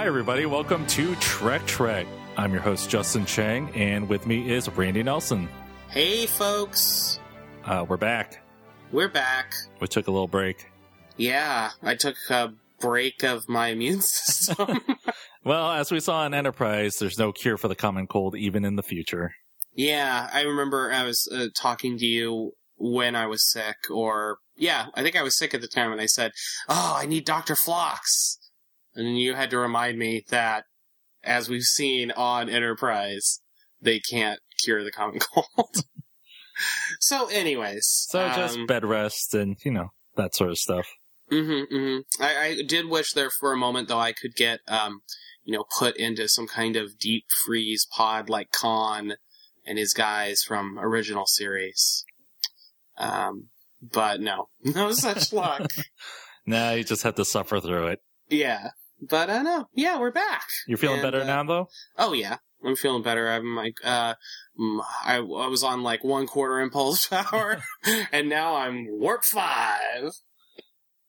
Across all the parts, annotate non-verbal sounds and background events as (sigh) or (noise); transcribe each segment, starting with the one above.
Hi, everybody. Welcome to Trek Trek. I'm your host, Justin Chang, and with me is Randy Nelson. Hey, folks. Uh, we're back. We're back. We took a little break. Yeah, I took a break of my immune (laughs) system. (laughs) well, as we saw in Enterprise, there's no cure for the common cold even in the future. Yeah, I remember I was uh, talking to you when I was sick, or yeah, I think I was sick at the time, and I said, "Oh, I need Doctor Phlox," and you had to remind me that, as we've seen on Enterprise, they can't cure the common (laughs) cold. so, anyways, so just um, bed rest and you know that sort of stuff. Mm-hmm, mm-hmm. I, I did wish there for a moment though I could get um, you know, put into some kind of deep freeze pod like Khan and his guys from original series. Um, but no, (laughs) no such luck. (laughs) nah, you just have to suffer through it. Yeah, but uh, no, yeah, we're back. You're feeling And, better uh, now, though. Oh yeah, I'm feeling better. I'm like, uh, I, I was on like one quarter impulse (laughs) power, (laughs) and now I'm warp five.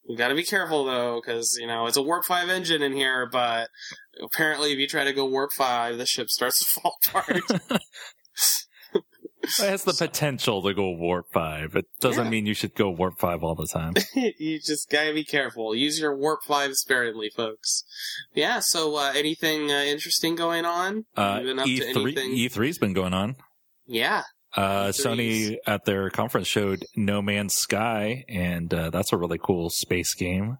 We got to be careful though, because you know it's a warp five engine in here. But apparently, if you try to go warp five, the ship starts to fall (laughs) apart. It has the potential to go warp five. It doesn't Yeah. mean you should go warp five all the time. (laughs) you just gotta be careful. Use your warp five sparingly, folks. Yeah. So, uh, anything uh, interesting going on? Uh, You been up to E3 anything? E3's been going on. yeah. Uh, Sony at their conference showed No Man's Sky, and uh, that's a really cool space game.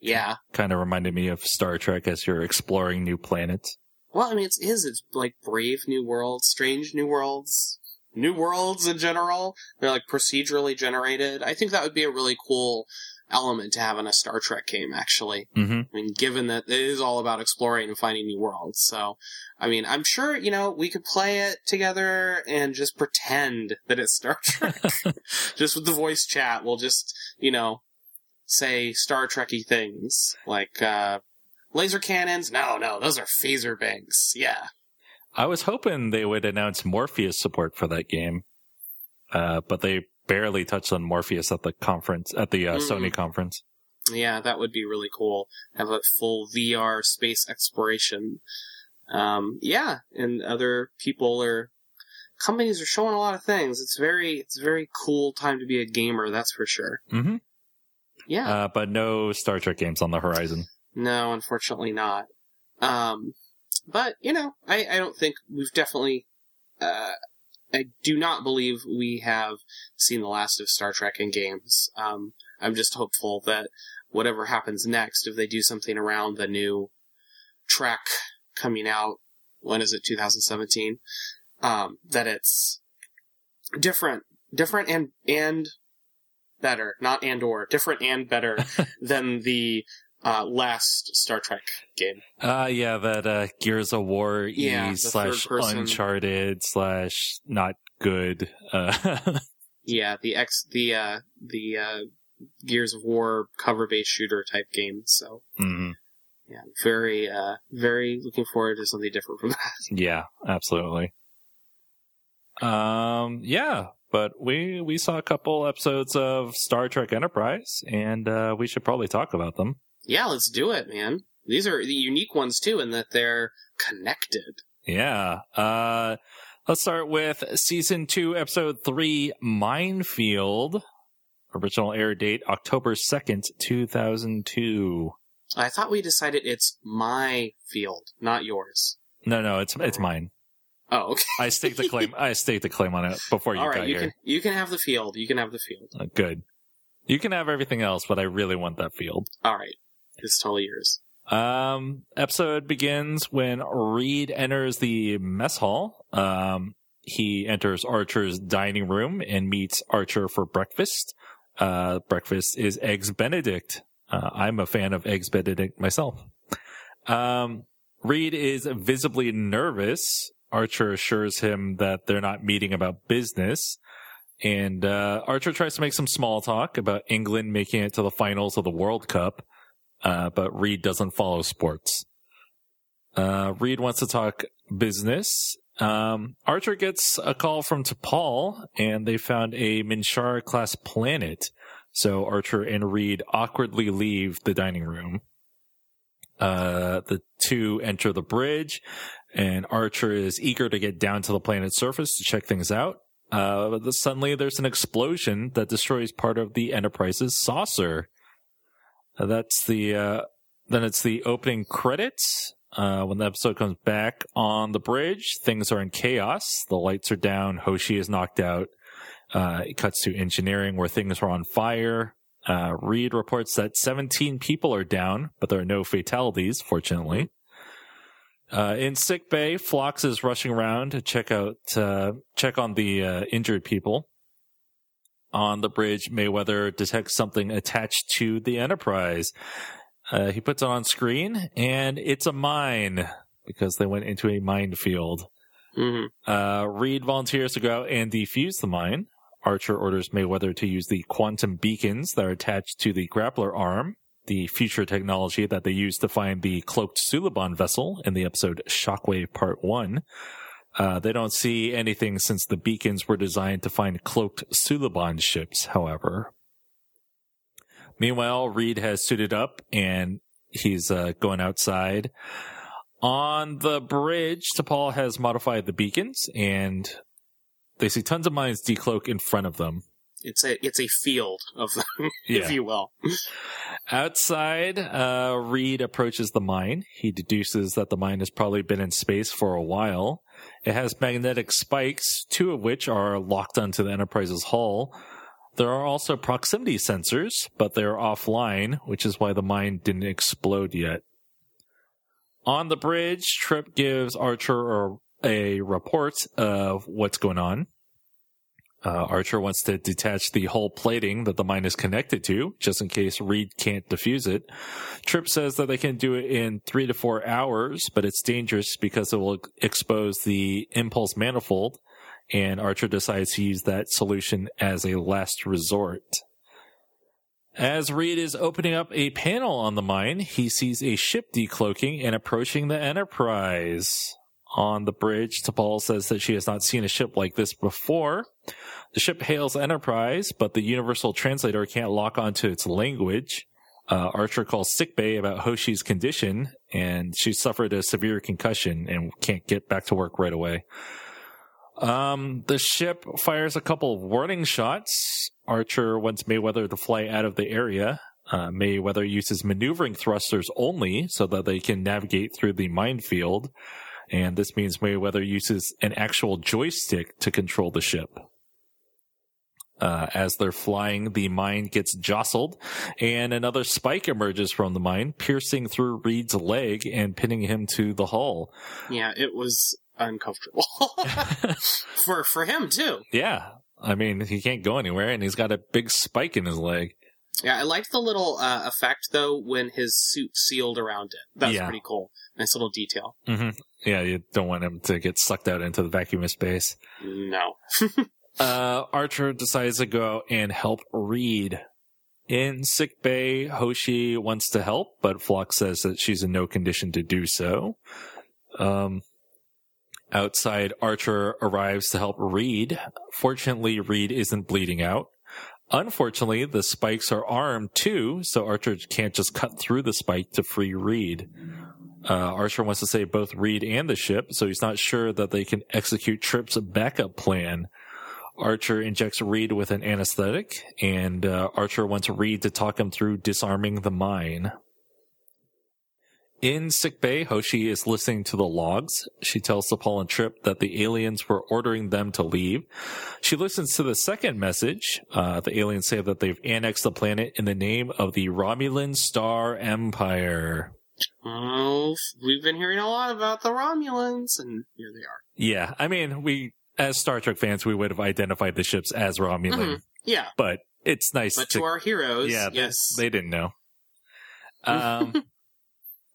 Yeah. Kind of reminded me of Star Trek as you're exploring new planets. Well, I mean, it's it's like brave new worlds, strange new worlds, new worlds in general. They're like procedurally generated. I think that would be a really cool element to have in a Star Trek game. Actually, hmm I mean, given that it is all about exploring and finding new worlds. So, I mean, I'm sure you know we could play it together and just pretend that it's Star (laughs) Trek, just with the voice chat. We'll just you know say Star Trekky things like. uh Laser cannons? No, no, those are phaser banks. Yeah. I was hoping they would announce Morpheus support for that game, uh, but they barely touched on Morpheus at the conference at the uh, Mhm. Sony conference. Yeah, that would be really cool. Have a full VR space exploration. Um, yeah, and other people are companies are showing a lot of things. It's very it's a very cool time to be a gamer, that's for sure. hmm Yeah. Uh, but no Star Trek games on the horizon. no, unfortunately not. Um, but you know, I, I don't think we've definitely. Uh, I do not believe we have seen the last of Star Trek in games. Um, I'm just hopeful that whatever happens next, if they do something around the new Trek coming out, when is it? 2017. Um, that it's different, different and and better, not and or different and better (laughs) than the uh, last Star Trek game. Uh, yeah, that uh, Gears of War Yeah, E slash. Uncharted slash not good. Uh, (laughs) Yeah, the X, the uh, the uh, Gears of War cover-based shooter type game. So mhm. yeah, very uh, very looking forward to something different from (laughs) that. Yeah, absolutely. Um, yeah, but we we saw a couple episodes of Star Trek Enterprise, and uh, we should probably talk about them. Yeah, let's do it, man. These are the unique ones too, in that they're connected. Yeah. Uh, let's start with season two, episode three, Minefield. Original air date October second, two thousand two. I thought we decided it's my field, not yours. No, no, it's it's mine. Oh, okay. I staked the claim. I staked the claim on it before you All got you here. can you can have the field. You can have the field. Uh, Good. You can have everything else, but I really want that field. All right, it's tall years. Um, episode begins when Reed enters the mess hall. Um, he enters Archer's dining room and meets Archer for breakfast. Uh, breakfast is eggs Benedict. Uh, I'm a fan of eggs Benedict myself. Um, Reed is visibly nervous. Archer assures him that they're not meeting about business. And, uh, Archer tries to make some small talk about England making it to the finals of the World Cup uh, but Reed doesn't follow sports. Uh, Reed wants to talk business. Um, Archer gets a call from T'Pol, and they found a Minshara class planet. So Archer and Reed awkwardly leave the dining room. Uh, the two enter the bridge, and Archer is eager to get down to the planet's surface to check things out. Uh, but suddenly, there's an explosion that destroys part of the Enterprise's saucer. Uh, that's the uh, then it's the opening credits. Uh, when the episode comes back on the bridge, things are in chaos. The lights are down. Hoshi is knocked out. Uh, it cuts to engineering where things are on fire. Uh, Reed reports that 17 people are down, but there are no fatalities, fortunately. Uh, in sick bay, Phlox is rushing around to check out, uh, check on the uh, injured people. On the bridge, Mayweather detects something attached to the Enterprise. Uh, he puts it on screen, and it's a mine because they went into a minefield. Mm-hmm. Uh, Reed volunteers to go out and defuse the mine. Archer orders Mayweather to use the quantum beacons that are attached to the grappler arm, the future technology that they used to find the cloaked Suliban vessel in the episode Shockwave Part 1. Uh, they don't see anything since the beacons were designed to find cloaked Suliban ships, however. Meanwhile, Reed has suited up and he's uh, going outside. On the bridge, T'Pol has modified the beacons and they see tons of mines decloak in front of them. It's a it's a field of them, (laughs) Yeah. if you will. Outside, uh, Reed approaches the mine. He deduces that the mine has probably been in space for a while. It has magnetic spikes, two of which are locked onto the Enterprise's hull. There are also proximity sensors, but they're offline, which is why the mine didn't explode yet. On the bridge, Trip gives Archer a, a report of what's going on. Uh, Archer wants to detach the hull plating that the mine is connected to, just in case Reed can't defuse it. Trip says that they can do it in three to four hours, but it's dangerous because it will expose the impulse manifold, and Archer decides to use that solution as a last resort. As Reed is opening up a panel on the mine, he sees a ship decloaking and approaching the Enterprise. On the bridge, T'Pol says that she has not seen a ship like this before. The ship hails Enterprise, but the universal translator can't lock onto its language. Uh, Archer calls sickbay about Hoshi's condition, and she suffered a severe concussion and can't get back to work right away. Um, the ship fires a couple of warning shots. Archer wants Mayweather to fly out of the area. Uh, Mayweather uses maneuvering thrusters only so that they can navigate through the minefield. And this means Mayweather uses an actual joystick to control the ship. Uh, as they're flying, the mine gets jostled, and another spike emerges from the mine, piercing through Reed's leg and pinning him to the hull. Yeah, it was uncomfortable (laughs) for for him too. yeah, I mean, he can't go anywhere, and he's got a big spike in his leg. Yeah, I liked the little uh, effect though when his suit sealed around it. That was Yeah. pretty cool. Nice little detail. hmm Yeah, you don't want him to get sucked out into the vacuum of space. No. (laughs) Uh, Archer decides to go and help Reed. In sick bay, Hoshi wants to help, but Phlox says that she's in no condition to do so. Um, outside, Archer arrives to help Reed. Fortunately, Reed isn't bleeding out. Unfortunately, the spikes are armed too, so Archer can't just cut through the spike to free Reed. Uh, Archer wants to save both Reed and the ship, so he's not sure that they can execute Trip's backup plan. Archer injects Reed with an anesthetic, and uh, Archer wants Reed to talk him through disarming the mine. In sickbay, Hoshi is listening to the logs. She tells T'Pol and Trip that the aliens were ordering them to leave. She listens to the second message. Uh, the aliens say that they've annexed the planet in the name of the Romulan Star Empire. Oh, we've been hearing a lot about the Romulans, and here they are. Yeah, I mean, we, as Star Trek fans, we would have identified the ships as Romulan, Mhm. Yeah, but it's nice but to to our heroes, Yeah, they- yes. They didn't know. (laughs) Um,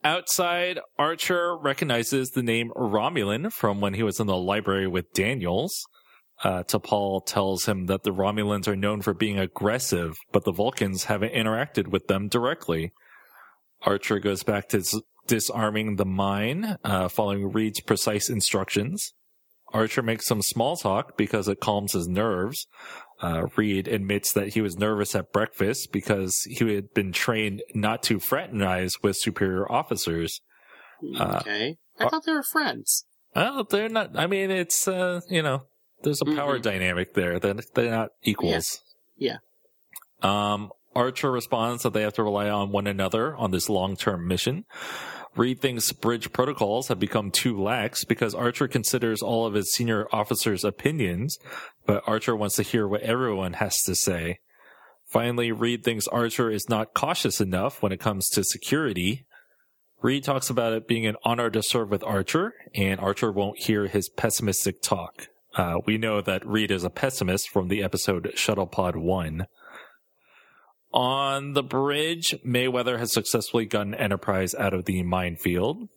outside, Archer recognizes the name Romulan from when he was in the library with Daniels. Uh, T'Pol tells him that the Romulans are known for being aggressive, but the Vulcans haven't interacted with them directly. Archer goes back to disarming the mine, uh, following Reed's precise instructions. Archer makes some small talk because it calms his nerves. Uh, Reed admits that he was nervous at breakfast because he had been trained not to fraternize with superior officers. Uh, Okay. I uh, thought they were friends. Well, they're not. I mean, it's uh, you know, there's a power Mhm. dynamic there. They're they're not equals. Yeah. Um, Archer responds that they have to rely on one another on this long-term mission. Reed thinks bridge protocols have become too lax because Archer considers all of his senior officers' opinions, but Archer wants to hear what everyone has to say. Finally, Reed thinks Archer is not cautious enough when it comes to security. Reed talks about it being an honor to serve with Archer, and Archer won't hear his pessimistic talk. Uh, we know that Reed is a pessimist from the episode Shuttlepod 1. On the bridge, Mayweather has successfully gotten Enterprise out of the minefield.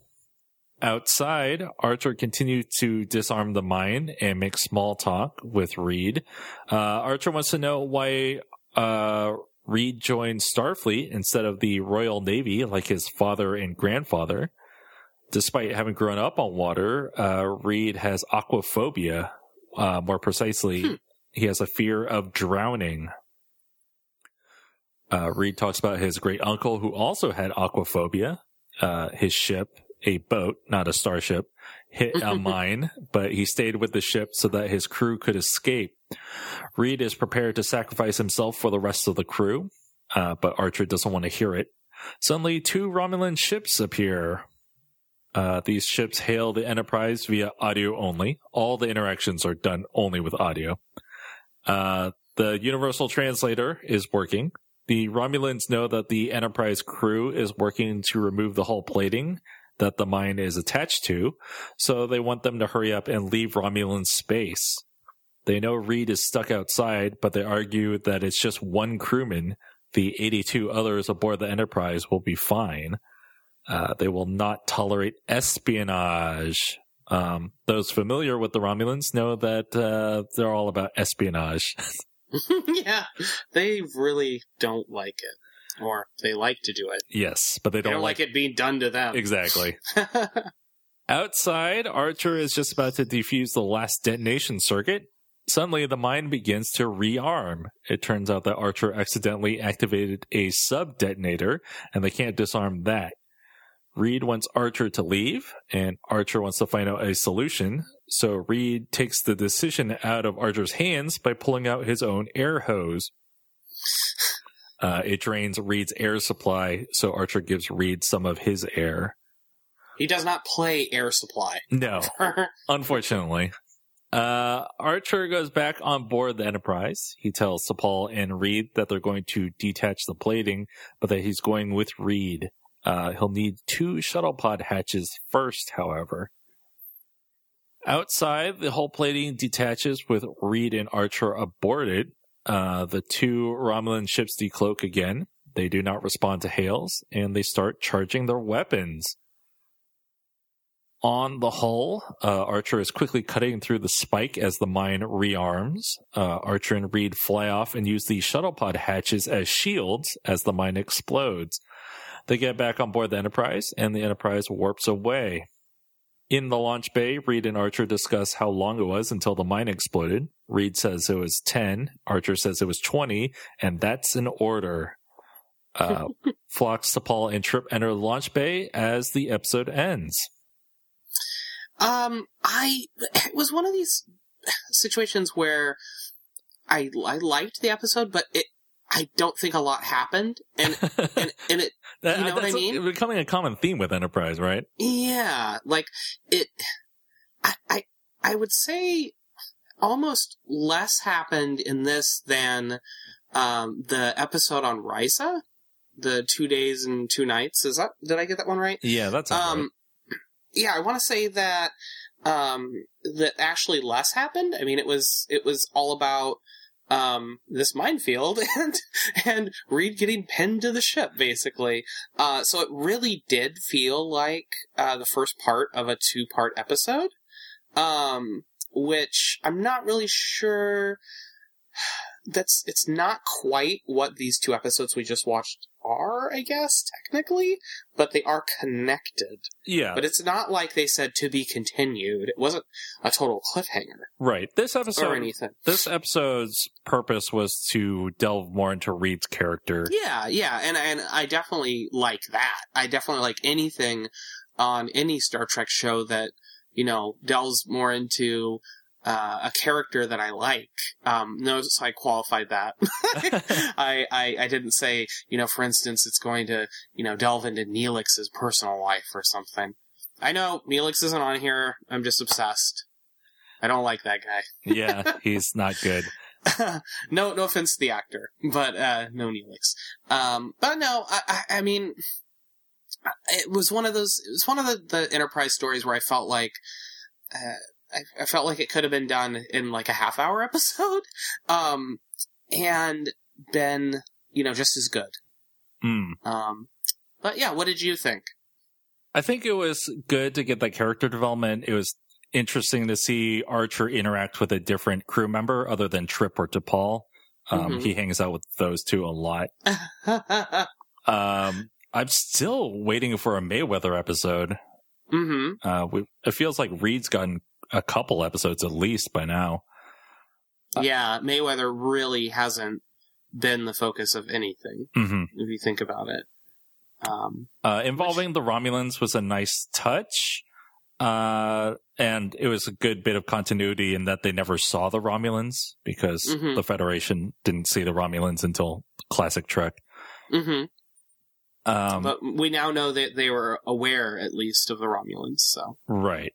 Outside, Archer continues to disarm the mine and make small talk with Reed. Uh, Archer wants to know why uh, Reed joined Starfleet instead of the Royal Navy like his father and grandfather. Despite having grown up on water, uh, Reed has aquaphobia. Uh, more precisely, Hmm. he has a fear of drowning. Uh, Reed talks about his great uncle who also had aquaphobia. Uh, his ship, a boat, not a starship, hit a (laughs) mine, but he stayed with the ship so that his crew could escape. Reed is prepared to sacrifice himself for the rest of the crew, uh, but Archer doesn't want to hear it. Suddenly, two Romulan ships appear. Uh, these ships hail the Enterprise via audio only. All the interactions are done only with audio. Uh, the Universal Translator is working. The Romulans know that the Enterprise crew is working to remove the hull plating that the mine is attached to, so they want them to hurry up and leave Romulan space. They know Reed is stuck outside, but they argue that it's just one crewman. The 82 others aboard the Enterprise will be fine. Uh, they will not tolerate espionage. Um, those familiar with the Romulans know that uh, they're all about espionage. (laughs) (laughs) yeah, they really don't like it, or they like to do it. yes, but they They don't, don't like it being done to them. Exactly. (laughs) Outside, Archer is just about to defuse the last detonation circuit. Suddenly, the mine begins to rearm. It turns out that Archer accidentally activated a sub detonator, and they can't disarm that. Reed wants Archer to leave, and Archer wants to find out a solution. So Reed takes the decision out of Archer's hands by pulling out his own air hose. (laughs) Uh, it drains Reed's air supply, so Archer gives Reed some of his air. he does not play air supply. No, (laughs) unfortunately. Uh, Archer goes back on board the Enterprise. He tells T'Pol and Reed that they're going to detach the plating, but that he's going with Reed. Uh, he'll need two shuttle pod hatches first, however. Outside, the hull plating detaches with Reed and Archer aboard it. Uh, the two Romulan ships decloak again. They do not respond to hails, and they start charging their weapons. On the hull, uh, Archer is quickly cutting through the spike as the mine rearms. Uh, Archer and Reed fly off and use the shuttle pod hatches as shields as the mine explodes. They get back on board the Enterprise, and the Enterprise warps away. In the launch bay, Reed and Archer discuss how long it was until the mine exploded. Reed says it was 10, Archer says it was 20, and that's an order. Uh, (laughs) Phlox, T'Pol, and Trip enter the launch bay as the episode ends. Um, I it was one of these situations where I I liked the episode, but it I don't think a lot happened, and (laughs) and, and it That- You know what I mean? becoming a common theme with Enterprise, right? yeah, like it. I I I would say almost less happened in this than um the episode on Risa, the two days and two nights. Is that did I get that one right? Yeah, that's um yeah i want to say that um that actually less happened i mean it was it was all about um this minefield (laughs) and and reed getting pinned to the ship basically. Uh so it really did feel like uh the first part of a two part episode. Um which i'm not really sure. (sighs) That's it's not quite what these two episodes we just watched are i guess technically but they are connected yeah, but it's not like they said to be continued. It wasn't a total cliffhanger right. This or episode, anything. this episode's purpose was to delve more into Reed's character. Yeah, yeah, and and I definitely like that. I definitely like anything on any Star Trek show that you know delves more into uh, a character that I like. Um, notice I qualified that. (laughs) (laughs) I, I I didn't say you know, for instance, it's going to you know delve into Neelix's personal life or something. I know Neelix isn't on here. I'm just obsessed. I don't like that guy. (laughs) yeah, he's not good. no, no offense to the actor, but uh, no Neelix. Um, but no, I, I, I mean, it was one of those. It was one of the, the Enterprise stories where I felt like. Uh, I, I, felt like it could have been done in like a half hour (laughs) episode, um, and been you know just as good. Mm. Um, but yeah, what did you think? I think it was good to get that character development. It was interesting to see Archer interact with a different crew member other than Trip or T'Pol. Um, Mhm. He hangs out with those two a lot. (laughs) Um, I'm still waiting for a Mayweather episode. hmm Uh, we, it feels like Reed's gotten a couple episodes at least by now. Yeah, Mayweather really hasn't been the focus of anything hmm if you think about it. Um, Uh, involving the Romulans was a nice touch. Uh, and it was a good bit of continuity in that they never saw the Romulans because Mhm. the Federation didn't see the Romulans until classic Trek. hmm Um, but we now know that they were aware, at least, of the Romulans. So right.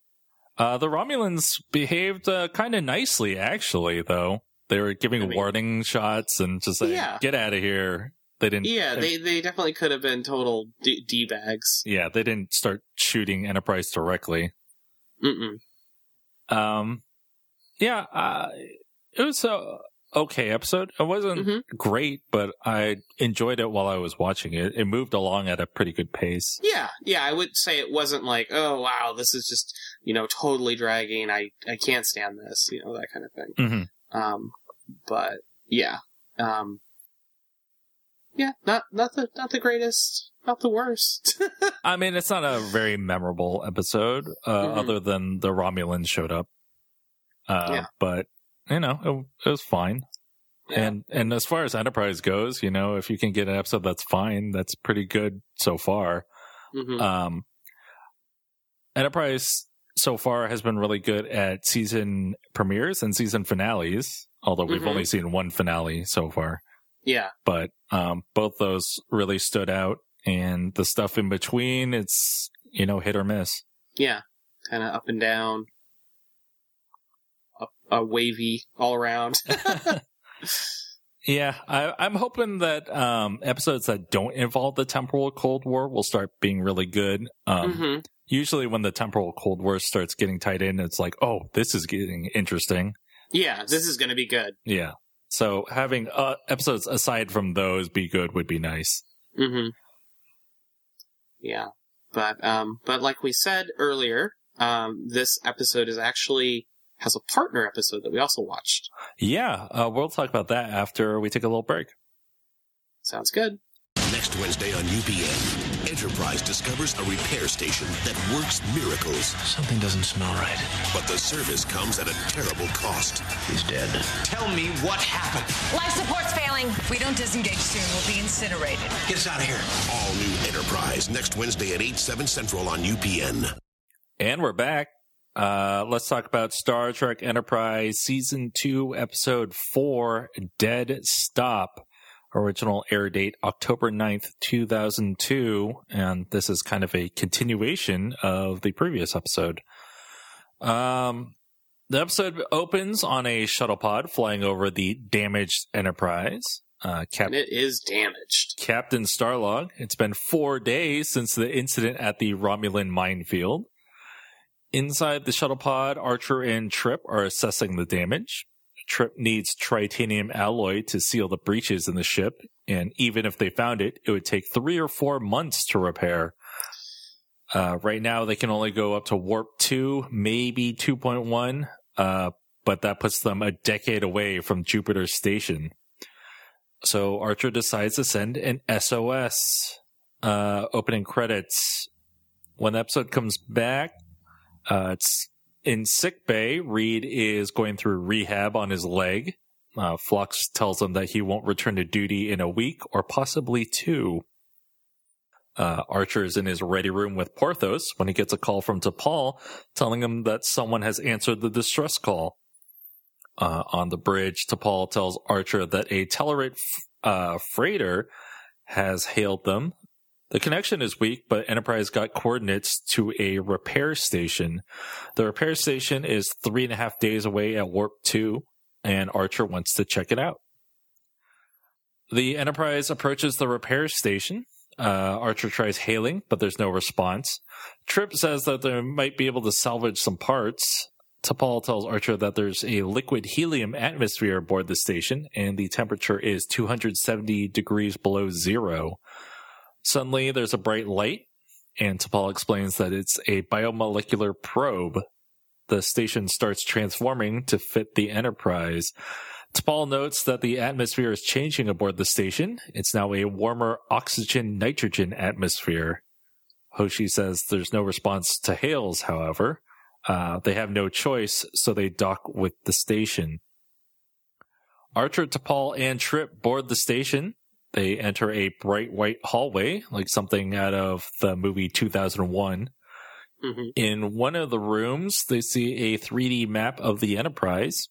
Uh, the Romulans behaved uh, kind of nicely, actually, though. They were giving I mean- warning shots and just saying, Yeah. get out of here. They didn't. yeah, they they definitely could have been total d, d bags. yeah, they didn't start shooting Enterprise directly. Mm-mm. Um, yeah, uh, it was a okay episode. It wasn't Mhm. great, but I enjoyed it while I was watching it. It moved along at a pretty good pace. Yeah, yeah, I would say it wasn't like, oh wow, this is just you know totally dragging. I I can't stand this, you know that kind of thing. hmm Um, but yeah, um, yeah, not not the not the greatest, not the worst. (laughs) I mean, it's not a very memorable episode, uh, Mhm. other than the Romulans showed up. Uh, Yeah. but you know, it, it was fine. Yeah. And and as far as Enterprise goes, you know, if you can get an episode that's fine, that's pretty good so far. Mhm. Um, Enterprise so far has been really good at season premieres and season finales, although we've Mhm. only seen one finale so far. yeah, But um, both those really stood out, and the stuff in between, it's you know hit or miss. yeah, kind of up and down, up, uh, wavy all around. (laughs) (laughs) Yeah, I, I'm hoping that um, episodes that don't involve the temporal Cold War will start being really good. Um, hmm Usually, when the temporal Cold War starts getting tied in, it's like, oh, this is getting interesting. Yeah, this is going to be good. Yeah. So having uh, episodes aside from those be good would be nice. Mm-hmm. Yeah, but um, but like we said earlier, um, this episode is actually has a partner episode that we also watched. Yeah, uh, we'll talk about that after we take a little break. Sounds good. Next Wednesday on UPN, Enterprise discovers a repair station that works miracles, Something doesn't smell right. but the service comes at a terrible cost. He's dead. Tell me what happened. Life support's failing. If we don't disengage soon, we'll be incinerated. Get us out of here. All new Enterprise next Wednesday at 8, 7 Central on UPN. And we're back. Uh, let's talk about Star Trek Enterprise Season 2, Episode 4, Dead Stop. Original air date October 9th, 2002. And this is kind of a continuation of the previous episode. Um, the episode opens on a shuttle pod flying over the damaged Enterprise. Uh, Cap- And it is damaged. Captain Starlog. It's been four days since the incident at the Romulan minefield. Inside the shuttle pod, Archer and Trip are assessing the damage. Trip needs titanium alloy to seal the breaches in the ship, and even if they found it, it would take three or four months to repair. Uh, right now, they can only go up to warp 2, maybe 2.1, uh, but that puts them a decade away from Jupiter's station. So Archer decides to send an SOS. Uh, opening credits. When the episode comes back, uh, it's in sick bay. Reed is going through rehab on his leg. Uh, Phlox tells him that he won't return to duty in a week or possibly two. Uh, Archer is in his ready room with Porthos when he gets a call from T'Pol telling him that someone has answered the distress call. Uh, on the bridge, T'Pol tells Archer that a Tellarite uh, freighter has hailed them. The connection is weak, but Enterprise got coordinates to a repair station. The repair station is three and a half days away at Warp 2, and Archer wants to check it out. The Enterprise approaches the repair station. Uh, Archer tries hailing, but there's no response. Trip says that they might be able to salvage some parts. T'Pol tells Archer that there's a liquid helium atmosphere aboard the station, and the temperature is 270 degrees below zero. Suddenly, there's a bright light, and T'Pol explains that it's a biomolecular probe. The station starts transforming to fit the Enterprise. T'Pol notes that the atmosphere is changing aboard the station. It's now a warmer oxygen nitrogen atmosphere. Hoshi says there's no response to hails, however. Uh, they have no choice, so they dock with the station. Archer, T'Pol, and Trip board the station. They enter a bright white hallway, like something out of the movie 2001. hmm In one of the rooms, they see a 3D map of the Enterprise.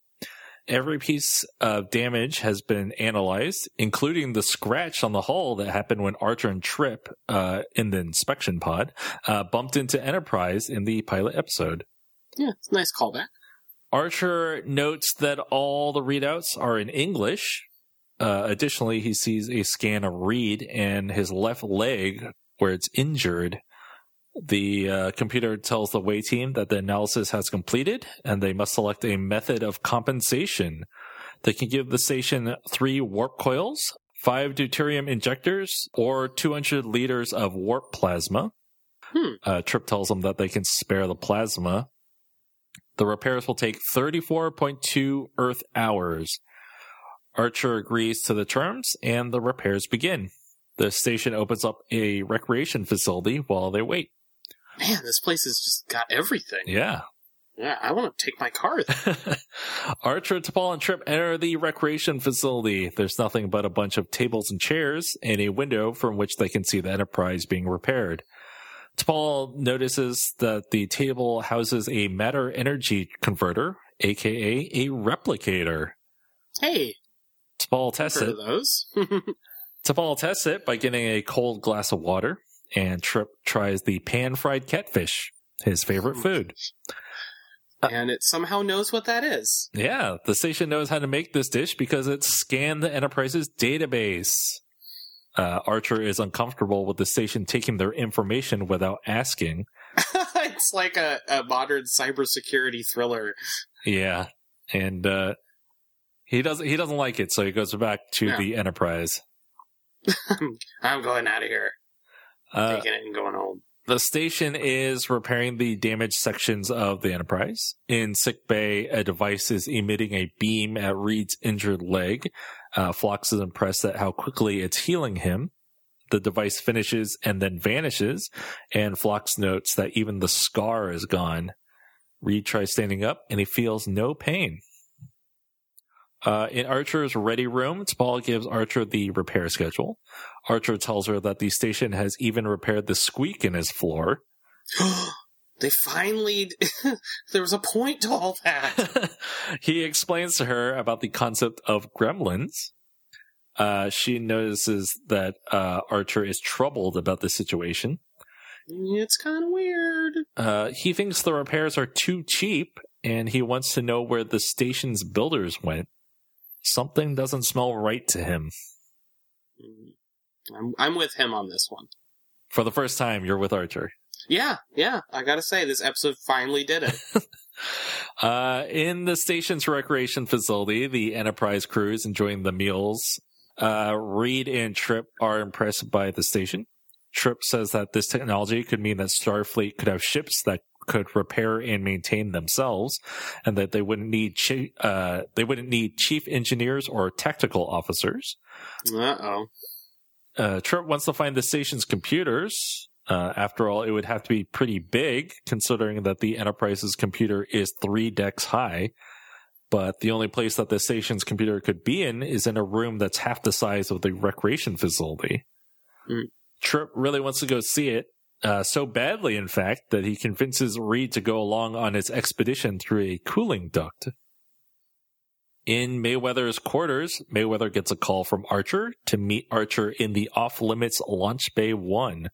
Every piece of damage has been analyzed, including the scratch on the hull that happened when Archer and Trip, uh, in the inspection pod, uh, bumped into Enterprise in the pilot episode. Yeah, it's a nice callback. Archer notes that all the readouts are in English. Uh, additionally, he sees a scan of Reed and his left leg where it's injured. The uh, computer tells the way team that the analysis has completed and they must select a method of compensation. They can give the station three warp coils, five deuterium injectors, or 200 liters of warp plasma. Hmm. Uh, Trip tells them that they can spare the plasma. The repairs will take 34.2 Earth hours. Archer agrees to the terms and the repairs begin. The station opens up a recreation facility while they wait. Man, this place has just got everything. Yeah. Yeah, I want to take my car. there. (laughs) Archer, T'Pol, and Trip enter the recreation facility. There's nothing but a bunch of tables and chairs and a window from which they can see the Enterprise being repaired. T'Pol notices that the table houses a matter energy converter, aka a replicator. hey, T'Pol tests it. those? (laughs) T'Pol tests it by getting a cold glass of water, and Trip tries the pan-fried catfish, his favorite food. and it somehow knows what that is. Yeah, the station knows how to make this dish because it scanned the Enterprise's database. Uh, Archer is uncomfortable with the station taking their information without asking. (laughs) it's like a, a modern cybersecurity thriller. Yeah, and uh, he doesn't he doesn't like it, so he goes back to Yeah. the Enterprise. (laughs) I'm going out of here. Uh, Taking it and going home. The station is repairing the damaged sections of the Enterprise. In sick bay, a device is emitting a beam at Reed's injured leg. Uh, Phlox is impressed at how quickly it's healing him. The device finishes and then vanishes, and Phlox notes that even the scar is gone. Reed tries standing up, and he feels no pain. Uh, in Archer's ready room, T'Pol gives Archer the repair schedule. Archer tells her that the station has even repaired the squeak in his floor. (gasps) (gasps) they finally. (laughs) there was a point to all that. (laughs) he explains to her about the concept of gremlins. Uh, she notices that uh, Archer is troubled about the situation. It's kind of weird. Uh, he thinks the repairs are too cheap, and he wants to know where the station's builders went. Something doesn't smell right to him. I'm, I'm with him on this one. For the first time, you're with Archer. Yeah, yeah. I gotta say, this episode finally did it. (laughs) Uh, in the station's recreation facility, the Enterprise crew is enjoying the meals. Uh, Reed and Trip are impressed by the station. Trip says that this technology could mean that Starfleet could have ships that could repair and maintain themselves, and that they wouldn't need chi- uh, they wouldn't need chief engineers or tactical officers. Uh oh. Uh, Trip wants to find the station's computers. Uh, after all, it would have to be pretty big, considering that the Enterprise's computer is three decks high. But the only place that the station's computer could be in is in a room that's half the size of the recreation facility. Mm. Trip really wants to go see it, uh, so badly, in fact, that he convinces Reed to go along on his expedition through a cooling duct. In Mayweather's quarters, Mayweather gets a call from Archer to meet Archer in the off limits launch bay one.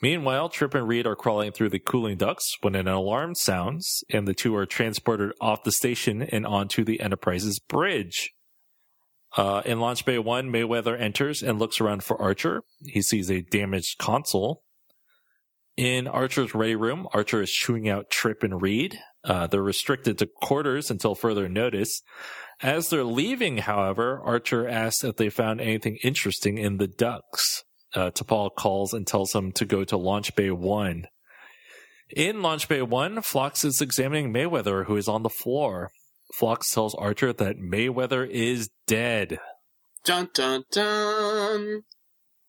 Meanwhile, Trip and Reed are crawling through the cooling ducts when an alarm sounds, and the two are transported off the station and onto the Enterprise's bridge. Uh, in Launch Bay 1, Mayweather enters and looks around for Archer. He sees a damaged console. In Archer's ready room, Archer is chewing out Trip and Reed. Uh, they're restricted to quarters until further notice. As they're leaving, however, Archer asks if they found anything interesting in the ducks. Uh, T'Pol calls and tells him to go to Launch Bay 1. In Launch Bay 1, Phlox is examining Mayweather, who is on the floor. Phlox tells Archer that Mayweather is dead. Dun dun dun.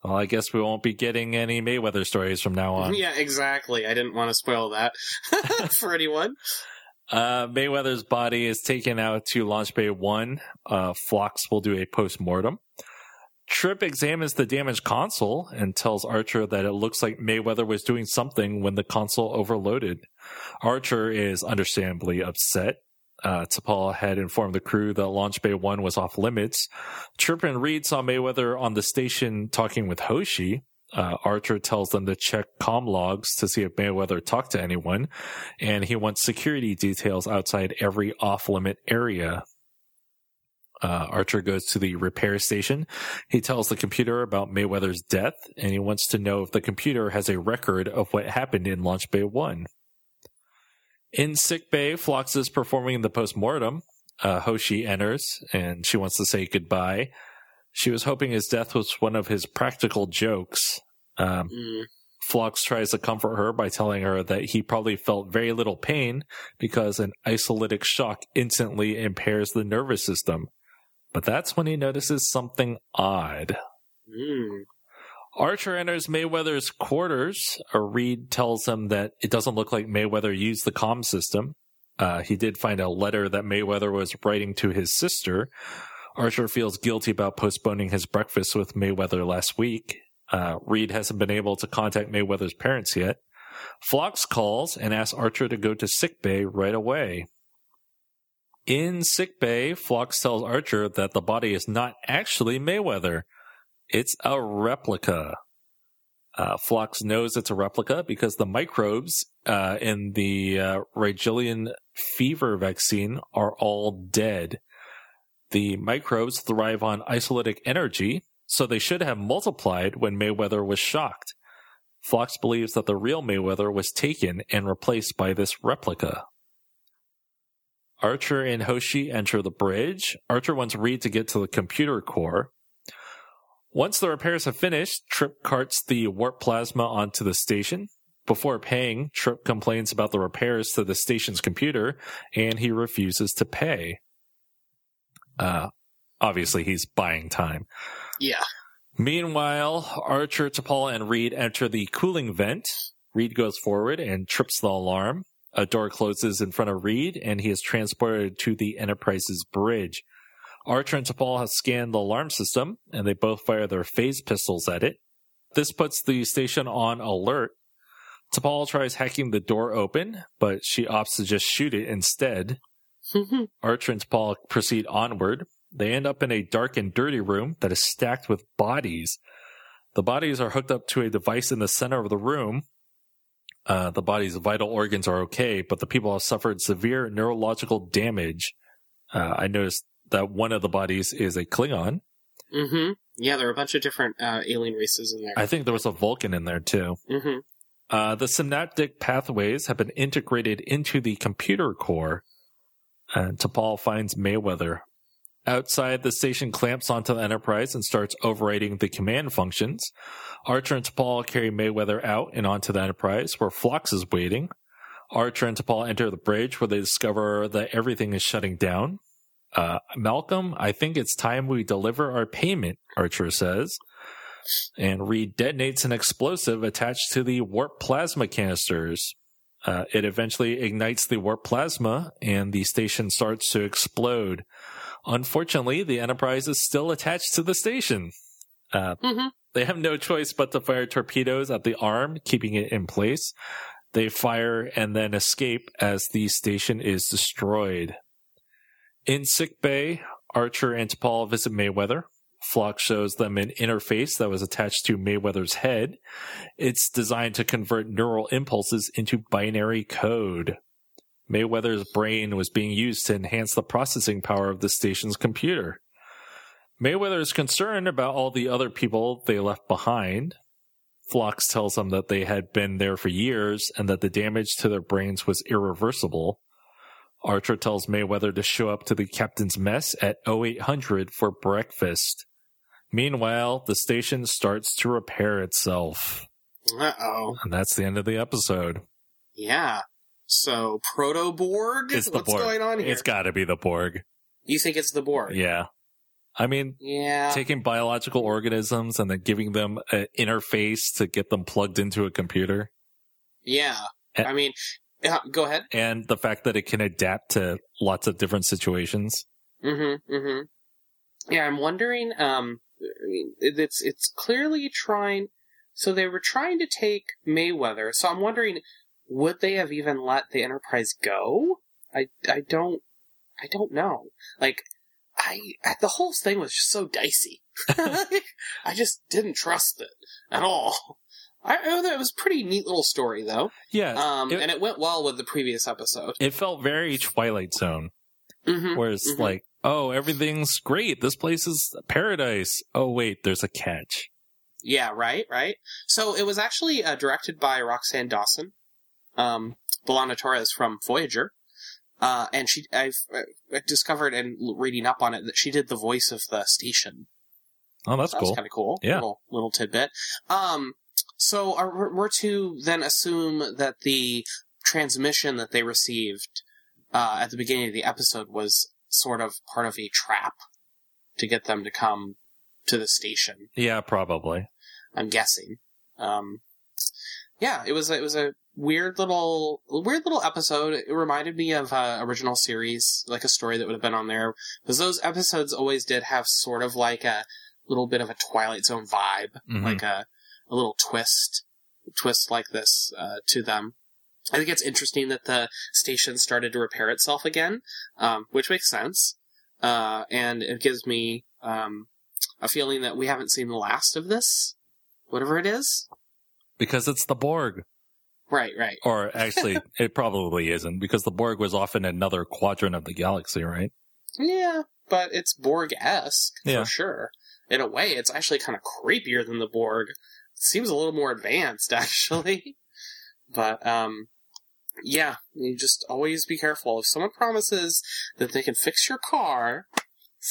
Well, I guess we won't be getting any Mayweather stories from now on. Yeah, exactly. I didn't want to spoil that (laughs) for anyone. Uh, Mayweather's body is taken out to Launch Bay 1. Uh, Phlox will do a post mortem. Trip examines the damaged console and tells Archer that it looks like Mayweather was doing something when the console overloaded. Archer is understandably upset. Uh, had informed the crew that Launch Bay 1 was off limits. Trip and Reed saw Mayweather on the station talking with Hoshi. Uh, Archer tells them to check com logs to see if Mayweather talked to anyone, and he wants security details outside every off limit area. Uh, Archer goes to the repair station. He tells the computer about Mayweather's death, and he wants to know if the computer has a record of what happened in Launch Bay 1. In sick bay, Phlox is performing the postmortem. Uh, Hoshi enters, and she wants to say goodbye. She was hoping his death was one of his practical jokes. Um, Mm. Phlox tries to comfort her by telling her that he probably felt very little pain because an isolytic shock instantly impairs the nervous system. But that's when he notices something odd. Mm. Archer enters Mayweather's quarters. Reed tells him that it doesn't look like Mayweather used the comm system. Uh, he did find a letter that Mayweather was writing to his sister. Archer feels guilty about postponing his breakfast with Mayweather last week. Uh, Reed hasn't been able to contact Mayweather's parents yet. Phlox calls and asks Archer to go to sickbay right away. In sickbay, Phlox tells Archer that the body is not actually Mayweather. It's a replica. Uh, Phlox knows it's a replica because the microbes uh, in the uh, Rigelian fever vaccine are all dead. The microbes thrive on isolytic energy, so they should have multiplied when Mayweather was shocked. Phlox believes that the real Mayweather was taken and replaced by this replica. Archer and Hoshi enter the bridge. Archer wants Reed to get to the computer core. Once the repairs have finished, Trip carts the warp plasma onto the station. Before paying, Trip complains about the repairs to the station's computer, and he refuses to pay. Uh, obviously, he's buying time. Yeah. Meanwhile, Archer, T'Pol, and Reed enter the cooling vent. Reed goes forward and trips the alarm. A door closes in front of Reed, and he is transported to the Enterprise's bridge. Archer and T'Pol have scanned the alarm system, and they both fire their phase pistols at it. This puts the station on alert. T'Pol tries hacking the door open, but she opts to just shoot it instead. (laughs) Archer and T'Pol proceed onward. They end up in a dark and dirty room that is stacked with bodies. The bodies are hooked up to a device in the center of the room. Uh, the body's vital organs are okay, but the people have suffered severe neurological damage. Uh, I noticed that one of the bodies is a Klingon. Mm-hmm. Yeah, there are a bunch of different uh, alien races in there. I think there was a Vulcan in there too. Mm-hmm. Uh, the synaptic pathways have been integrated into the computer core. And T'Pol finds Mayweather. Outside, the station clamps onto the Enterprise and starts overriding the command functions. Archer and T'Pol carry Mayweather out and onto the Enterprise, where Phlox is waiting. Archer and T'Pol enter the bridge, where they discover that everything is shutting down. Uh, Malcolm, I think it's time we deliver our payment, Archer says. And Reed detonates an explosive attached to the warp plasma canisters. Uh, it eventually ignites the warp plasma, and the station starts to explode. Unfortunately, the Enterprise is still attached to the station. Uh, hmm They have no choice but to fire torpedoes at the arm, keeping it in place. They fire and then escape as the station is destroyed. In sick bay, Archer and T'Pol visit Mayweather. Phlox shows them an interface that was attached to Mayweather's head. It's designed to convert neural impulses into binary code. Mayweather's brain was being used to enhance the processing power of the station's computer. Mayweather is concerned about all the other people they left behind. Phlox tells them that they had been there for years and that the damage to their brains was irreversible. Archer tells Mayweather to show up to the captain's mess at 0800 for breakfast. Meanwhile, the station starts to repair itself. Uh oh. And that's the end of the episode. Yeah. So proto Borg. It's the What's Borg. going on here? It's got to be the Borg. you think it's the Borg? Yeah. I mean, Yeah. taking biological organisms and then giving them an interface to get them plugged into a computer. yeah. I mean, yeah, go ahead. And the fact that it can adapt to lots of different situations. Mm-hmm. Mm-hmm. Yeah, I'm wondering. Um, I mean, it's it's clearly trying. So they were trying to take Mayweather. So I'm wondering, would they have even let the Enterprise go? I I don't I don't know. Like I, I the whole thing was just so dicey. (laughs) (laughs) I just didn't trust it at all. I, I know that was a pretty neat little story though. Yeah. Um, it, and it went well with the previous episode. it felt very Twilight Zone, Mm-hmm. where it's Mhm. like, oh, everything's great. This place is paradise. Oh, wait, there's a catch. Yeah, right, right. So it was actually uh, directed by Roxann Dawson, um, B'Elanna Torres from Voyager, uh, and she I've uh, discovered and reading up on it that she did the voice of the station. Oh, that's That cool. kind of cool. Yeah. little, little tidbit. Um, so are, we're- to then assume that the transmission that they received uh, at the beginning of the episode was sort of part of a trap to get them to come to the station. Yeah, probably. I'm guessing. Um, yeah, it was it was a weird little weird little episode. It reminded me of uh, original series, like a story that would have been on there, because those episodes always did have sort of like a little bit of a Twilight Zone vibe, Mhm. like a a little twist twist like this uh, to them. I think it's interesting that the station started to repair itself again, um, which makes sense, uh, and it gives me um, a feeling that we haven't seen the last of this, whatever it is. Because it's the Borg. Right, right. Or actually, (laughs) it probably isn't, because the Borg was off in another quadrant of the galaxy, right? Yeah, but it's Borg-esque Yeah. for sure. In a way, it's actually kind of creepier than the Borg. Seems a little more advanced, (laughs) actually. But um, yeah, you just always be careful. If someone promises that they can fix your car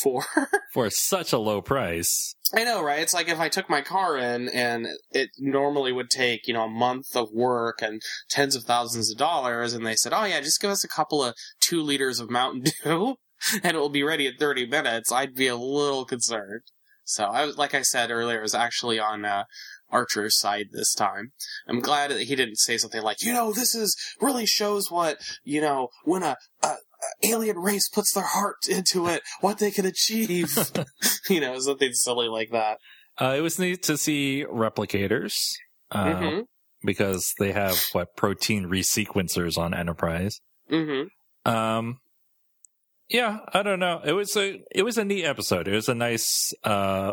for (laughs) For such a low price. I know, right? It's like if I took my car in and it normally would take, you know, a month of work and tens of thousands of dollars, and they said, oh yeah, just give us a couple of two liters of Mountain (laughs) Dew and it will be ready in 30 minutes, I'd be a little concerned. So I was, like I said earlier, I was actually on, uh, Archer's side this time. I'm glad that he didn't say something like, you know, this is, really shows what, you know, when a, a, alien race puts their heart into it, what they can achieve. (laughs) (laughs) you know, something silly like that. Uh, it was neat to see replicators. Uh, hmm because they have what protein resequencers on Enterprise. hmm Um, yeah, I don't know. It was a it was a neat episode. It was a nice uh,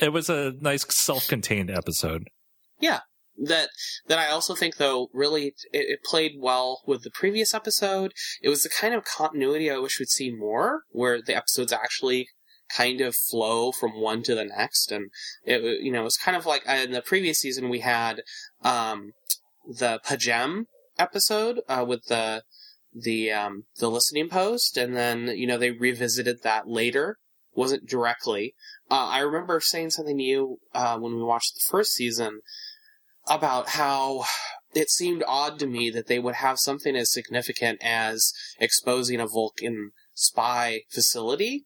it was a nice self-contained episode. Yeah. That that I also think though really it, it played well with the previous episode. It was the kind of continuity I wish we'd see more, where the episodes actually kind of flow from one to the next, and it you know it was kind of like in the previous season we had um, the P'Jem episode uh, with the the um, the listening post, and then you know they revisited that later. Wasn't directly. Uh, I remember saying something to you uh, when we watched the first season about how it seemed odd to me that they would have something as significant as exposing a Vulcan spy facility,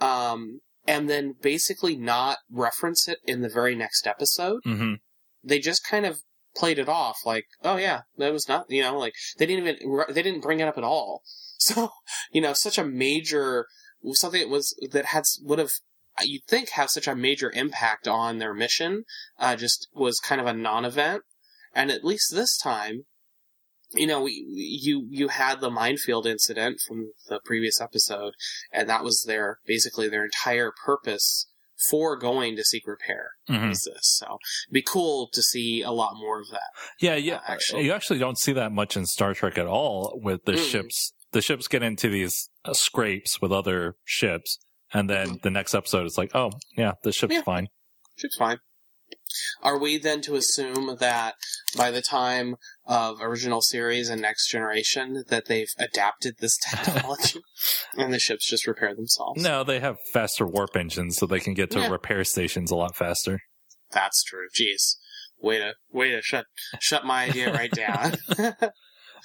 um, and then basically not reference it in the very next episode. hmm They just kind of played it off like, oh yeah, that was not, you know, like they didn't even they didn't bring it up at all. (laughs) So, you know, such a major something that was that had would have you'd think have such a major impact on their mission, uh, just was kind of a non-event. And at least this time, you know, you you had the minefield incident from the previous episode, and that was their basically their entire purpose for going to seek repair. Mhm. Was this so? It'd be cool to see a lot more of that. Yeah, yeah. Uh, actually. you actually don't see that much in Star Trek at all. With the Mm. ships, the ships get into these uh, scrapes with other ships, and then the next episode it's like, oh yeah, the ship's Mm-hmm. Yeah. fine. Ship's fine. Are we then to assume that by the time of original series and next generation that they've adapted this (laughs) technology and the ships just repair themselves? No, they have faster warp engines, so they can get to Yeah. repair stations a lot faster. That's true. Jeez. Way to way to shut shut my idea right down. (laughs) (laughs)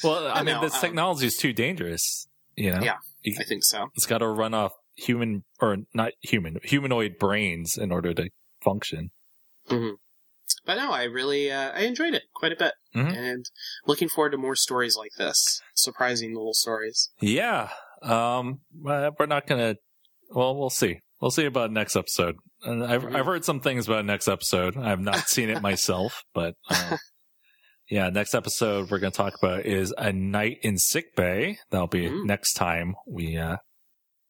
Well, I, I mean, know, this um, technology is too dangerous. You know, Yeah. You- I think so. it's got to run off human or not human humanoid brains in order to function. But no, I really uh, I enjoyed it quite a bit, Mhm. and looking forward to more stories like this. Surprising little stories. Yeah. Um, we're not gonna. Well, we'll see. We'll see about next episode. And I've Mhm. I've heard some things about next episode. I've not seen it myself, (laughs) but uh, yeah, next episode we're gonna talk about is a night in sick bay. That'll be Mm. next time we uh,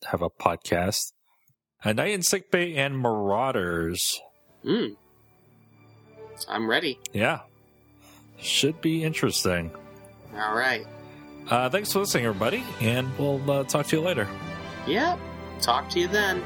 have a podcast. A night in sick bay and Marauders. Mm. I'm ready. Yeah, should be interesting. All right. Uh, thanks for listening, everybody, and we'll uh, talk to you later. Yep. Talk to you then.